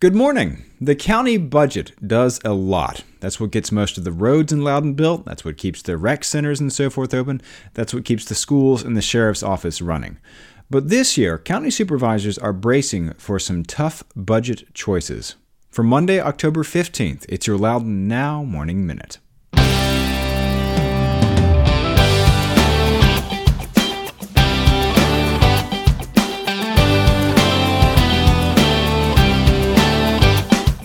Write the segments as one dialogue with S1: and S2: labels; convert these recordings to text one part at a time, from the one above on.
S1: Good morning. The county budget does a lot. That's what gets most of the roads in Loudoun built. That's what keeps the rec centers and so forth open. That's what keeps the schools and the sheriff's office running. But this year, county supervisors are bracing for some tough budget choices. For Monday, October 15th, it's your Loudoun Now Morning Minute.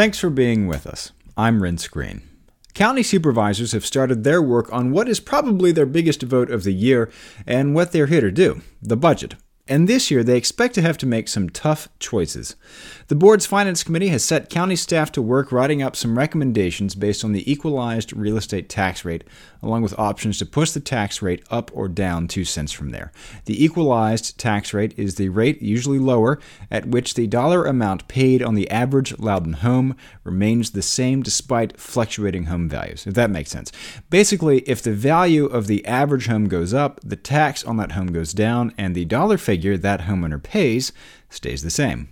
S1: Thanks for being with us. I'm Renss Greene. County supervisors have started their work on what is probably their biggest vote of the year and what they're here to do the budget. And this year, they expect to have to make some tough choices. The board's finance committee has set county staff to work writing up some recommendations based on the equalized real estate tax rate, along with options to push the tax rate up or down two cents from there. The equalized tax rate is the rate, usually lower, at which the dollar amount paid on the average Loudoun home remains the same despite fluctuating home values, if that makes sense. Basically, if the value of the average home goes up, the tax on that home goes down, and the dollar figure that homeowner pays stays the same.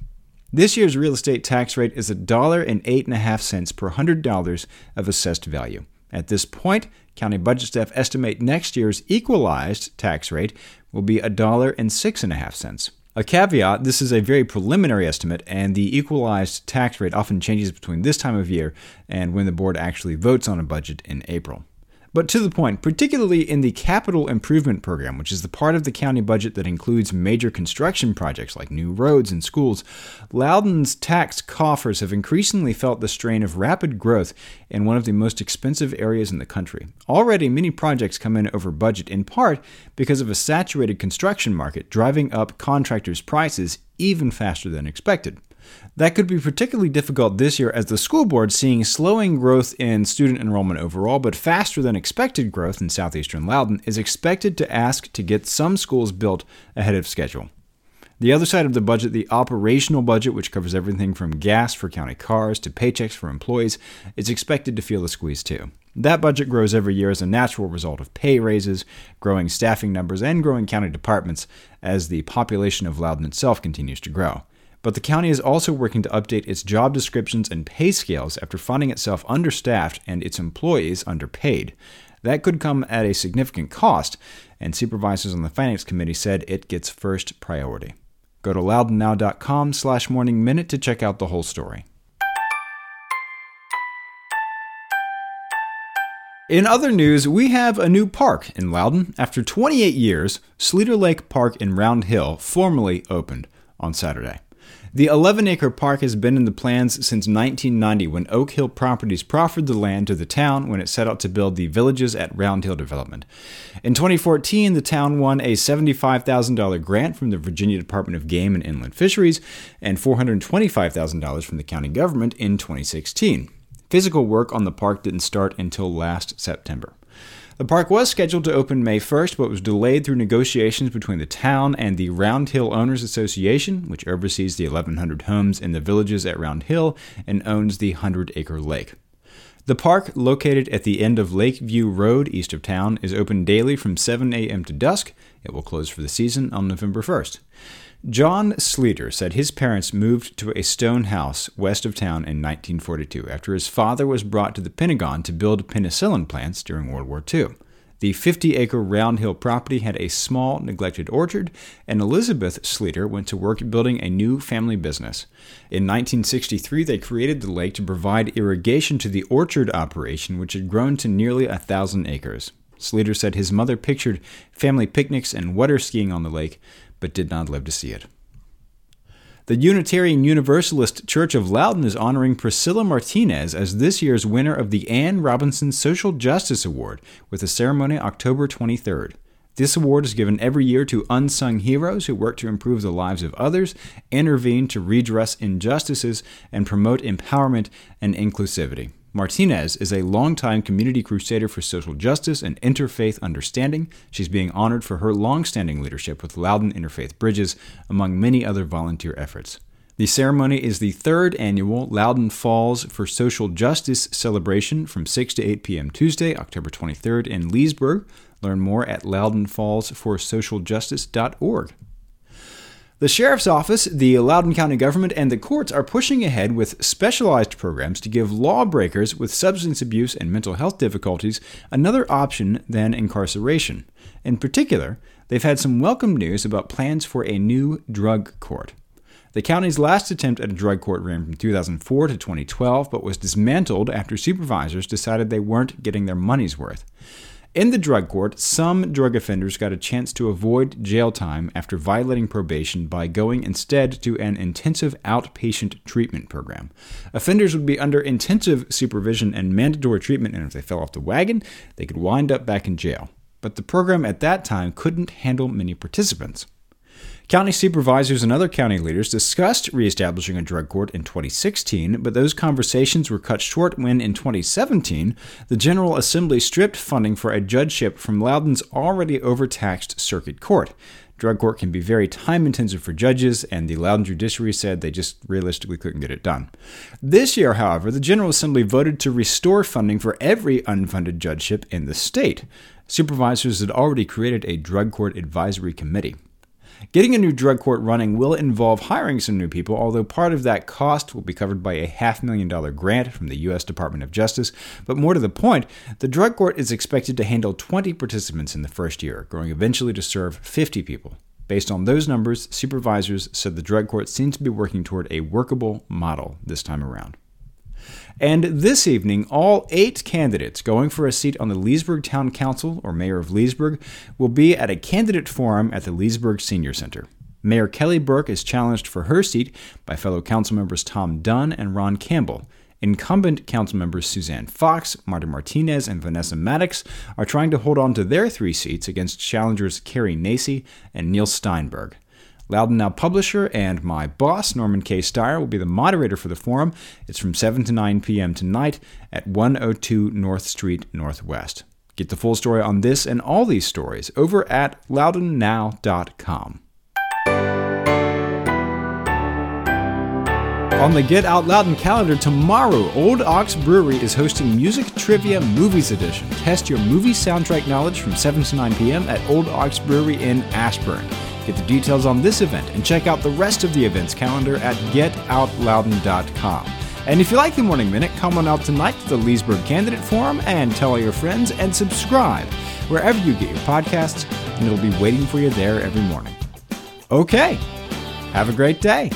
S1: This year's real estate tax rate is a dollar and eight and a half cents per hundred dollars of assessed value. At this point, county budget staff estimate next year's equalized tax rate will be a dollar and six and a half cents. A caveat this is a very preliminary estimate, and the equalized tax rate often changes between this time of year and when the board actually votes on a budget in April. But to the point, particularly in the capital improvement program, which is the part of the county budget that includes major construction projects like new roads and schools, Loudoun's tax coffers have increasingly felt the strain of rapid growth in one of the most expensive areas in the country. Already, many projects come in over budget, in part because of a saturated construction market driving up contractors' prices even faster than expected. That could be particularly difficult this year as the school board seeing slowing growth in student enrollment overall, but faster than expected growth in southeastern Loudoun is expected to ask to get some schools built ahead of schedule. The other side of the budget, the operational budget, which covers everything from gas for county cars to paychecks for employees, is expected to feel the squeeze too. That budget grows every year as a natural result of pay raises, growing staffing numbers, and growing county departments as the population of Loudoun itself continues to grow. But the county is also working to update its job descriptions and pay scales after finding itself understaffed and its employees underpaid. That could come at a significant cost, and supervisors on the finance committee said it gets first priority. Go to loudounnow.com slash morning minute to check out the whole story. In other news, we have a new park in Loudoun. After 28 years, Sleeter Lake Park in Round Hill formally opened on Saturday. The 11 acre park has been in the plans since 1990 when Oak Hill Properties proffered the land to the town when it set out to build the Villages at Round Hill development. In 2014, the town won a $75,000 grant from the Virginia Department of Game and Inland Fisheries and $425,000 from the county government in 2016. Physical work on the park didn't start until last September. The park was scheduled to open May 1st, but was delayed through negotiations between the town and the Round Hill Owners Association, which oversees the 1,100 homes in the villages at Round Hill and owns the 100 acre lake. The park, located at the end of Lakeview Road east of town, is open daily from 7 a.m. to dusk. It will close for the season on November 1st. John Sleeter said his parents moved to a stone house west of town in 1942 after his father was brought to the Pentagon to build penicillin plants during World War II. The 50 acre Round Hill property had a small, neglected orchard, and Elizabeth Sleeter went to work building a new family business. In 1963, they created the lake to provide irrigation to the orchard operation, which had grown to nearly a thousand acres. Sleeter said his mother pictured family picnics and water skiing on the lake, but did not live to see it. The Unitarian Universalist Church of Loudoun is honoring Priscilla Martinez as this year's winner of the Ann Robinson Social Justice Award with a ceremony October 23rd. This award is given every year to unsung heroes who work to improve the lives of others, intervene to redress injustices, and promote empowerment and inclusivity. Martinez is a longtime community crusader for social justice and interfaith understanding. She's being honored for her longstanding leadership with Loudoun Interfaith Bridges, among many other volunteer efforts. The ceremony is the third annual Loudoun Falls for Social Justice celebration from 6 to 8 p.m. Tuesday, October 23rd in Leesburg. Learn more at loudounfallsforsocialjustice.org. The Sheriff's Office, the Loudoun County government, and the courts are pushing ahead with specialized programs to give lawbreakers with substance abuse and mental health difficulties another option than incarceration. In particular, they've had some welcome news about plans for a new drug court. The county's last attempt at a drug court ran from 2004 to 2012, but was dismantled after supervisors decided they weren't getting their money's worth. In the drug court, some drug offenders got a chance to avoid jail time after violating probation by going instead to an intensive outpatient treatment program. Offenders would be under intensive supervision and mandatory treatment, and if they fell off the wagon, they could wind up back in jail. But the program at that time couldn't handle many participants. County supervisors and other county leaders discussed reestablishing a drug court in 2016, but those conversations were cut short when, in 2017, the General Assembly stripped funding for a judgeship from Loudoun's already overtaxed circuit court. Drug court can be very time intensive for judges, and the Loudoun judiciary said they just realistically couldn't get it done. This year, however, the General Assembly voted to restore funding for every unfunded judgeship in the state. Supervisors had already created a drug court advisory committee. Getting a new drug court running will involve hiring some new people, although part of that cost will be covered by a half million dollar grant from the U.S. Department of Justice. But more to the point, the drug court is expected to handle 20 participants in the first year, growing eventually to serve 50 people. Based on those numbers, supervisors said the drug court seems to be working toward a workable model this time around. And this evening, all eight candidates going for a seat on the Leesburg Town Council or Mayor of Leesburg will be at a candidate forum at the Leesburg Senior Center. Mayor Kelly Burke is challenged for her seat by fellow council members Tom Dunn and Ron Campbell. Incumbent council members Suzanne Fox, Marty Martinez, and Vanessa Maddox are trying to hold on to their three seats against challengers Carrie Nacy and Neil Steinberg. Loudoun Now publisher and my boss, Norman K. Styer, will be the moderator for the forum. It's from 7 to 9 p.m. tonight at 102 North Street Northwest. Get the full story on this and all these stories over at loudounnow.com. On the Get Out Loudoun calendar tomorrow, Old Ox Brewery is hosting Music Trivia Movies Edition. Test your movie soundtrack knowledge from 7 to 9 p.m. at Old Ox Brewery in Ashburn. Get the details on this event and check out the rest of the events calendar at getoutloudoun.com. And if you like the Morning Minute, come on out tonight to the Leesburg Candidate Forum and tell all your friends and subscribe wherever you get your podcasts, and it'll be waiting for you there every morning. Okay, have a great day.